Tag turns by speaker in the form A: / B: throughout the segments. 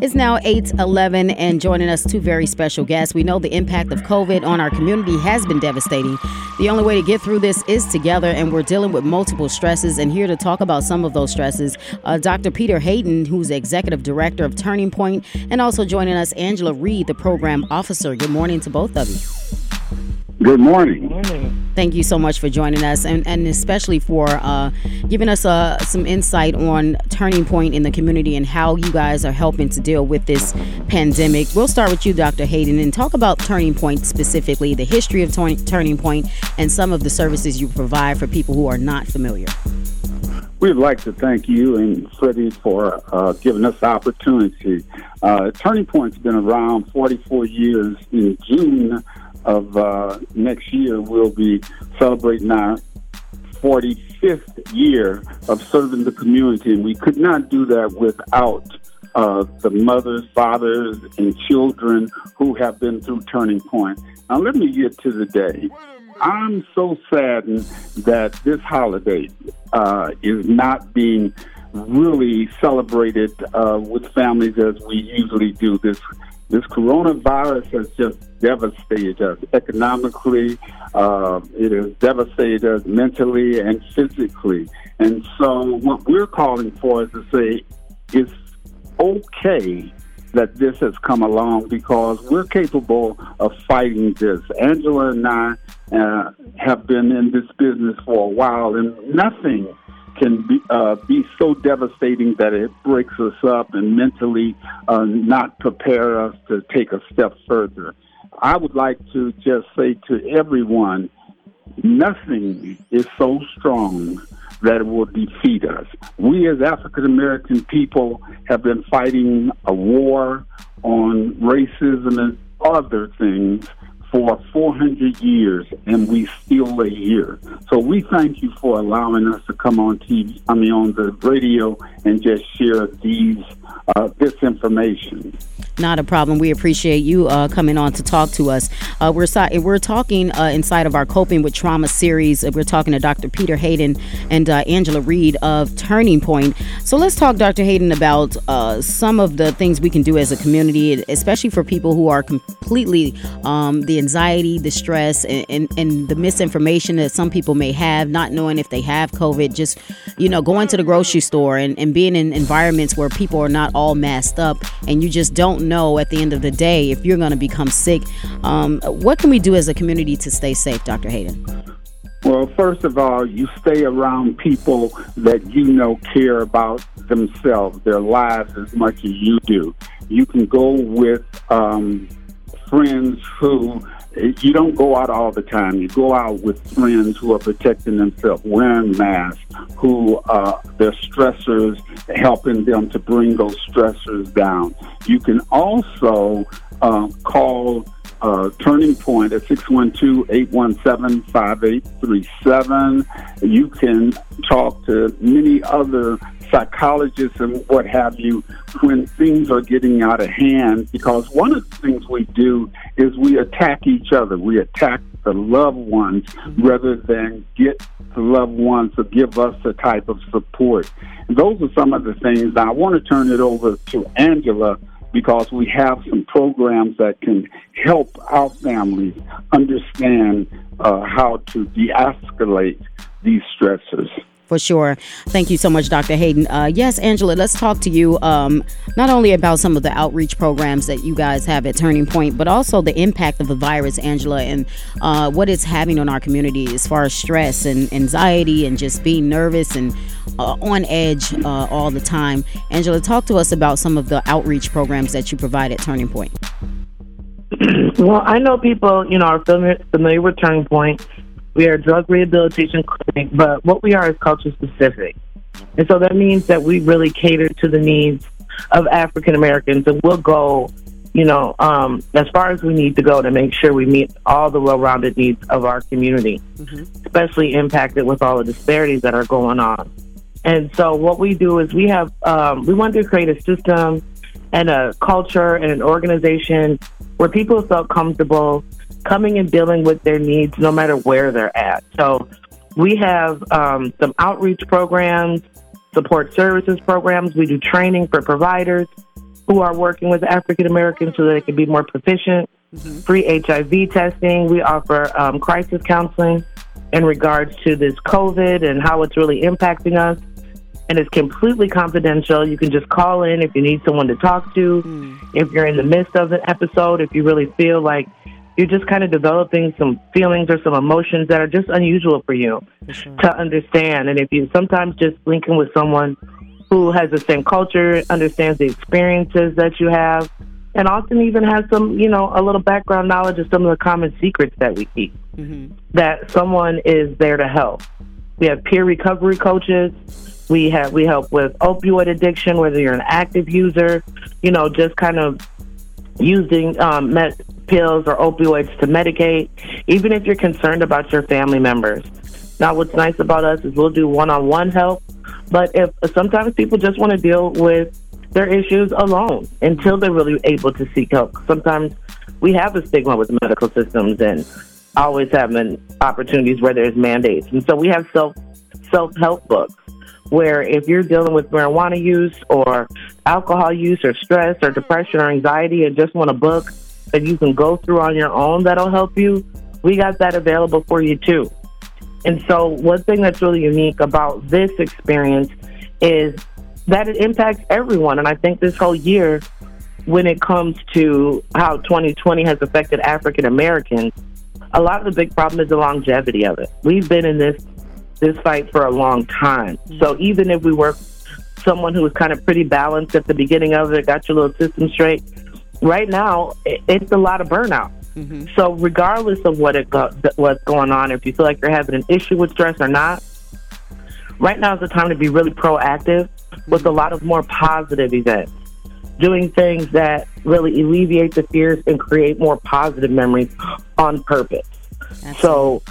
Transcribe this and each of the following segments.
A: It's now 8:11 and joining us two very special guests. We know the impact of COVID on our community has been devastating. The only way to get through this is together and we're dealing with multiple stresses and here to talk about some of those stresses, uh, Dr. Peter Hayden, who's executive director of Turning Point, and also joining us Angela Reed, the program officer. Good morning to both of you.
B: Good morning. Good
A: morning. Thank you so much for joining us, and, and especially for uh, giving us uh, some insight on Turning Point in the community and how you guys are helping to deal with this pandemic. We'll start with you, Dr. Hayden, and talk about Turning Point specifically, the history of Turning Point, and some of the services you provide for people who are not familiar.
B: We'd like to thank you and Freddie for uh, giving us the opportunity. Uh, Turning Point's been around 44 years. In June of uh, next year, we'll be celebrating our 45th year of serving the community, and we could not do that without uh, the mothers, fathers, and children who have been through Turning Point. Now, let me get to the day. I'm so saddened that this holiday uh, is not being really celebrated uh, with families as we usually do. This this coronavirus has just devastated us economically. Uh, it has devastated us mentally and physically. And so, what we're calling for is to say it's okay that this has come along because we're capable of fighting this. Angela and I uh, have been in this business for a while, and nothing can be, uh, be so devastating that it breaks us up and mentally uh, not prepare us to take a step further. I would like to just say to everyone, nothing is so strong that will defeat us. We as African American people have been fighting a war on racism and other things for 400 years, and we still are here. So we thank you for allowing us to come on TV, I mean, on the radio, and just share these uh, this information.
A: Not a problem. We appreciate you uh, coming on to talk to us. Uh, we're we're talking uh, inside of our coping with trauma series. We're talking to Dr. Peter Hayden and uh, Angela Reed of Turning Point. So let's talk, Dr. Hayden, about uh, some of the things we can do as a community, especially for people who are completely um, the anxiety, the stress, and, and, and the misinformation that some people may have, not knowing if they have COVID. Just you know, going to the grocery store and, and being in environments where people are not all masked up, and you just don't know at the end of the day if you're going to become sick. Um, what can we do as a community to stay safe, Dr. Hayden?
B: Well, first of all, you stay around people that you know care about themselves, their lives as much as you do. You can go with um, friends who you don't go out all the time. You go out with friends who are protecting themselves, wearing masks, who uh, their stressors, helping them to bring those stressors down. You can also uh, call uh, Turning Point at 612-817-5837. You can talk to many other psychologists and what have you when things are getting out of hand because one of the things we do is we attack each other. We attack the loved ones rather than get the loved ones to give us the type of support. And those are some of the things. Now, I want to turn it over to Angela because we have some programs that can help our families understand uh, how to de escalate these stressors
A: for sure. Thank you so much, Dr. Hayden. Uh, yes, Angela, let's talk to you um, not only about some of the outreach programs that you guys have at Turning Point, but also the impact of the virus, Angela, and uh, what it's having on our community as far as stress and anxiety and just being nervous and uh, on edge uh, all the time. Angela, talk to us about some of the outreach programs that you provide at Turning Point.
C: well, I know people, you know, are familiar, familiar with Turning Point we are a drug rehabilitation clinic, but what we are is culture specific. And so that means that we really cater to the needs of African Americans and we'll go, you know, um, as far as we need to go to make sure we meet all the well rounded needs of our community, mm-hmm. especially impacted with all the disparities that are going on. And so what we do is we have, um, we want to create a system and a culture and an organization where people felt comfortable coming and dealing with their needs no matter where they're at. So we have um, some outreach programs, support services programs. We do training for providers. who are working with African Americans so that they can be more proficient. Mm-hmm. Free HIV testing. We offer um, crisis counseling in regards to this COVID and how it's really impacting us. And it's completely confidential. You can just call in if you need someone to talk to, mm. if you're in the midst of an episode, if you really feel like you're just kind of developing some feelings or some emotions that are just unusual for you sure. to understand. And if you sometimes just linking with someone who has the same culture, understands the experiences that you have, and often even has some, you know, a little background knowledge of some of the common secrets that we keep. Mm-hmm. That someone is there to help. We have peer recovery coaches. We have we help with opioid addiction, whether you're an active user, you know, just kind of using um, med- pills or opioids to medicate, even if you're concerned about your family members. Now, what's nice about us is we'll do one-on-one help, but if sometimes people just want to deal with their issues alone until they're really able to seek help. Sometimes we have a stigma with medical systems and always having opportunities where there's mandates. And so we have self self help books where if you're dealing with marijuana use or alcohol use or stress or depression or anxiety and just want a book that you can go through on your own that'll help you, we got that available for you too. And so one thing that's really unique about this experience is that it impacts everyone. And I think this whole year, when it comes to how 2020 has affected African Americans, a lot of the big problem is the longevity of it. We've been in this this fight for a long time. So even if we were someone who was kind of pretty balanced at the beginning of it, got your little system straight, right now it's a lot of burnout. Mm-hmm. So regardless of what it go, what's going on, if you feel like you're having an issue with stress or not, right now is the time to be really proactive with a lot of more positive events, doing things that really alleviate the fears and create more positive memories on purpose. Absolutely. So,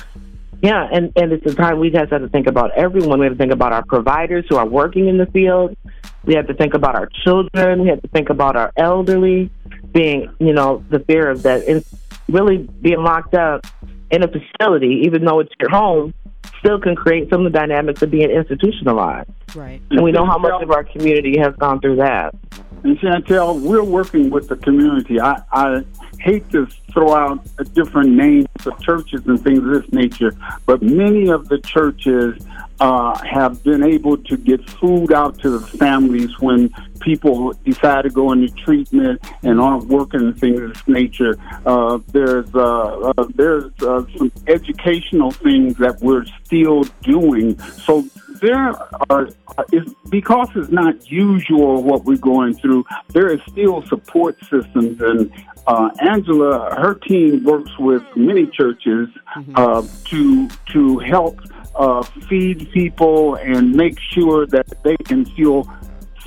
C: yeah, and, and it's a time we just have to think about everyone. We have to think about our providers who are working in the field. We have to think about our children. We have to think about our elderly being, you know, the fear of that. And really being locked up in a facility, even though it's your home, still can create some of the dynamics of being institutionalized.
A: Right.
C: And we know how much of our community has gone through that.
B: And Chantel, we're working with the community. I, I hate to throw out different names of churches and things of this nature, but many of the churches uh, have been able to get food out to the families when people decide to go into treatment and aren't working and things of this nature. Uh, there's uh, uh there's uh, some educational things that we're still doing. So there are it's, because it's not usual what we're going through. There is still support systems, and uh, Angela, her team works with many churches mm-hmm. uh, to to help uh, feed people and make sure that they can feel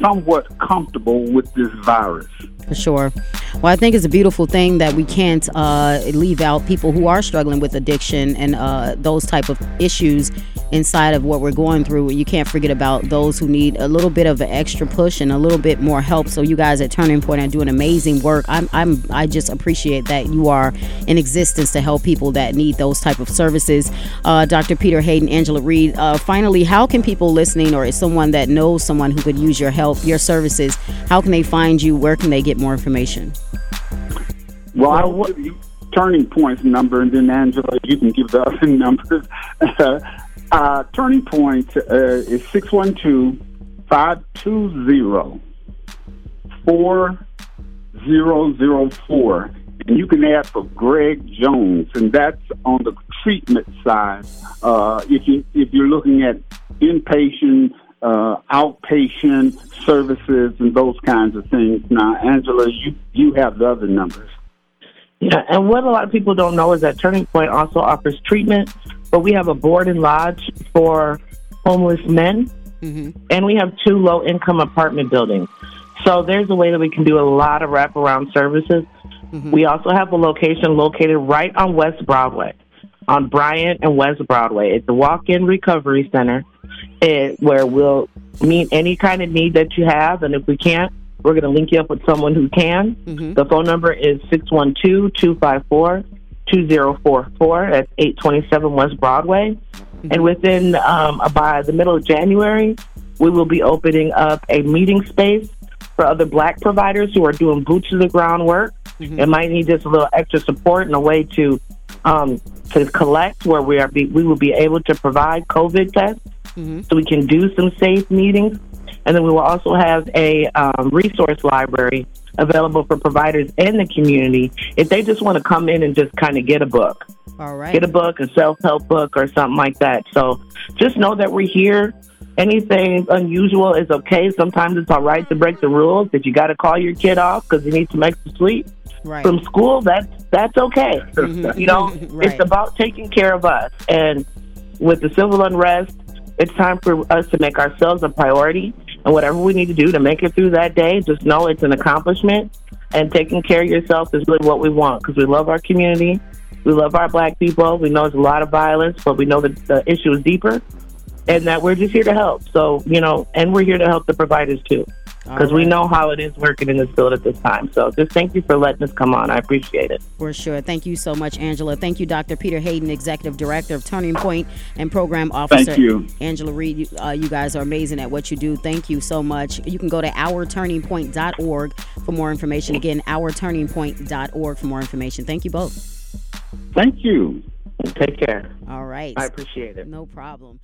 B: somewhat comfortable with this virus.
A: For sure. Well, I think it's a beautiful thing that we can't uh, leave out people who are struggling with addiction and uh, those type of issues inside of what we're going through. You can't forget about those who need a little bit of an extra push and a little bit more help. So you guys at Turning Point are doing amazing work. I'm, I'm I just appreciate that you are in existence to help people that need those type of services. Uh, Dr. Peter Hayden, Angela Reed. Uh, finally, how can people listening or is someone that knows someone who could use your help, your services, how can they find you? Where can they get more information?
B: Well, I will Turning Point's number, and then Angela, you can give the other numbers. Uh, turning Point uh, is 612 520 4004. And you can ask for Greg Jones, and that's on the treatment side. Uh, if, you, if you're looking at inpatient, uh, outpatient services, and those kinds of things. Now, Angela, you, you have the other numbers.
C: Yeah, and what a lot of people don't know is that Turning Point also offers treatment but we have a board and lodge for homeless men, mm-hmm. and we have two low income apartment buildings. So there's a way that we can do a lot of wraparound services. Mm-hmm. We also have a location located right on West Broadway, on Bryant and West Broadway. It's a walk in recovery center it, where we'll meet any kind of need that you have. And if we can't, we're going to link you up with someone who can. Mm-hmm. The phone number is 612 254 2044 at 827 West Broadway. Mm-hmm. And within um, by the middle of January, we will be opening up a meeting space for other black providers who are doing boots to the ground work mm-hmm. and might need just a little extra support and a way to um, to collect where we are be, we will be able to provide COVID tests mm-hmm. so we can do some safe meetings. And then we will also have a um, resource library available for providers in the community if they just want to come in and just kind of get a book.
A: All right.
C: Get a book, a self help book, or something like that. So just know that we're here. Anything unusual is okay. Sometimes it's all right to break the rules. If you got to call your kid off because he needs to make some extra sleep right. from school, that's that's okay. Mm-hmm. You know, right. it's about taking care of us. And with the civil unrest, it's time for us to make ourselves a priority. And whatever we need to do to make it through that day, just know it's an accomplishment. And taking care of yourself is really what we want because we love our community. We love our black people. We know there's a lot of violence, but we know that the issue is deeper and that we're just here to help. So, you know, and we're here to help the providers too because right. we know how it is working in this field at this time. So just thank you for letting us come on. I appreciate it.
A: For sure. Thank you so much, Angela. Thank you, Dr. Peter Hayden, Executive Director of Turning Point and Program Officer.
B: Thank you.
A: Angela Reed, you, uh, you guys are amazing at what you do. Thank you so much. You can go to ourturningpoint.org for more information. Again, ourturningpoint.org for more information. Thank you both.
B: Thank you.
C: Take care.
A: All right.
C: I appreciate it.
A: No problem.